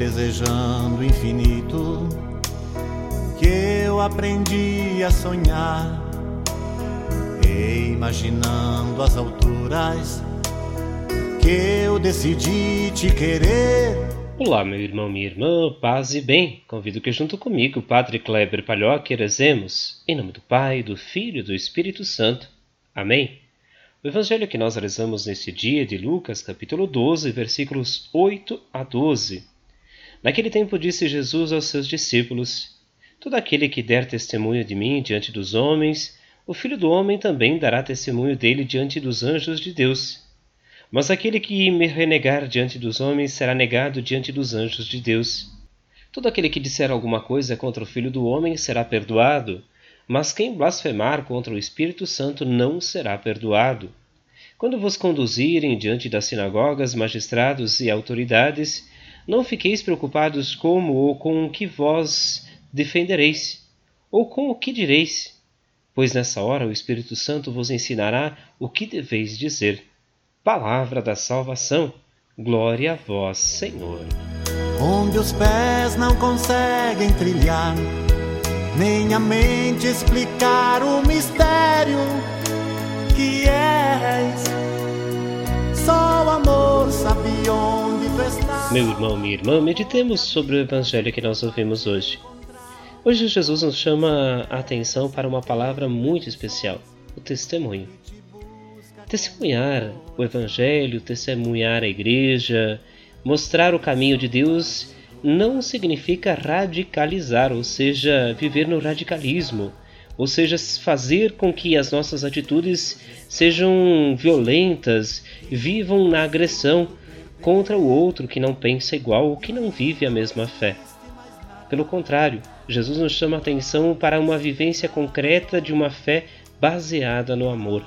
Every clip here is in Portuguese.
desejando infinito que eu aprendi a sonhar, e imaginando as alturas que eu decidi te querer. Olá, meu irmão, minha irmã, paz e bem. Convido que junto comigo, Padre Kleber Palhoque, rezemos, em nome do Pai, do Filho e do Espírito Santo. Amém. O evangelho que nós rezamos neste dia é de Lucas, capítulo 12, versículos 8 a 12. Naquele tempo disse Jesus aos seus discípulos: Todo aquele que der testemunho de mim diante dos homens, o Filho do homem também dará testemunho dele diante dos anjos de Deus. Mas aquele que me renegar diante dos homens será negado diante dos anjos de Deus. Todo aquele que disser alguma coisa contra o Filho do homem será perdoado, mas quem blasfemar contra o Espírito Santo não será perdoado. Quando vos conduzirem diante das sinagogas, magistrados e autoridades, não fiqueis preocupados como ou com o que vós defendereis, ou com o que direis, pois nessa hora o Espírito Santo vos ensinará o que deveis dizer. Palavra da salvação. Glória a vós, Senhor. Onde os pés não conseguem trilhar, nem a mente explicar o mistério que és. Só o amor sabe onde. Meu irmão, minha irmã, meditemos sobre o evangelho que nós ouvimos hoje. Hoje Jesus nos chama a atenção para uma palavra muito especial: o testemunho. Testemunhar o Evangelho, testemunhar a Igreja, mostrar o caminho de Deus não significa radicalizar, ou seja, viver no radicalismo, ou seja, fazer com que as nossas atitudes sejam violentas, vivam na agressão contra o outro que não pensa igual ou que não vive a mesma fé. Pelo contrário, Jesus nos chama a atenção para uma vivência concreta de uma fé baseada no amor,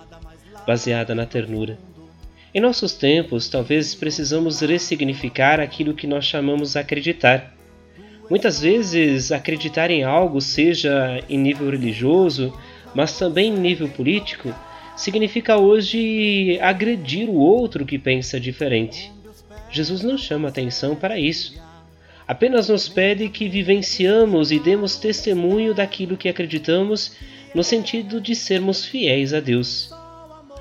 baseada na ternura. Em nossos tempos, talvez precisamos ressignificar aquilo que nós chamamos acreditar. Muitas vezes, acreditar em algo, seja em nível religioso, mas também em nível político, significa hoje agredir o outro que pensa diferente. Jesus não chama atenção para isso apenas nos pede que vivenciamos e demos testemunho daquilo que acreditamos no sentido de sermos fiéis a Deus.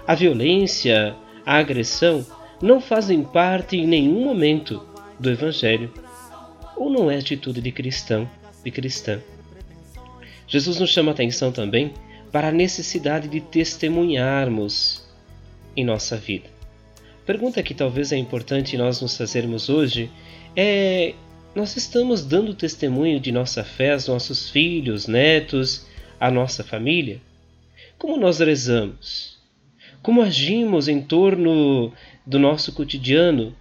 A violência, a agressão não fazem parte em nenhum momento do Evangelho, ou não é atitude de cristão, de cristã. Jesus nos chama atenção também para a necessidade de testemunharmos em nossa vida. Pergunta que talvez é importante nós nos fazermos hoje é nós estamos dando testemunho de nossa fé aos nossos filhos, netos, à nossa família? Como nós rezamos? Como agimos em torno do nosso cotidiano?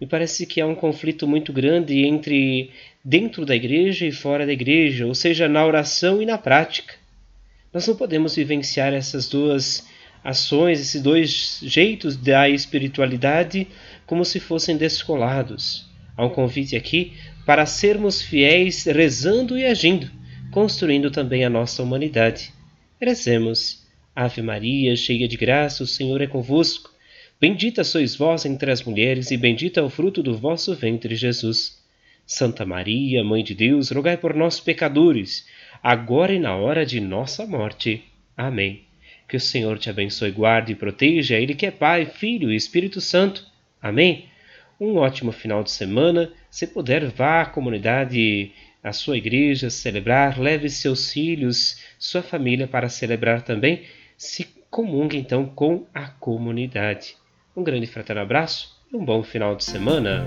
Me parece que há um conflito muito grande entre dentro da igreja e fora da igreja, ou seja, na oração e na prática. Nós não podemos vivenciar essas duas ações, esses dois jeitos da espiritualidade como se fossem descolados. Há um convite aqui para sermos fiéis rezando e agindo, construindo também a nossa humanidade. Rezemos. Ave Maria, cheia de graça, o Senhor é convosco. Bendita sois vós entre as mulheres, e bendito é o fruto do vosso ventre, Jesus. Santa Maria, Mãe de Deus, rogai por nós, pecadores, agora e na hora de nossa morte. Amém. Que o Senhor te abençoe, guarde e proteja, Ele que é Pai, Filho e Espírito Santo. Amém? Um ótimo final de semana. Se puder, vá à comunidade, à sua igreja celebrar, leve seus filhos, sua família para celebrar também. Se comungue então com a comunidade. Um grande fraterno abraço e um bom final de semana.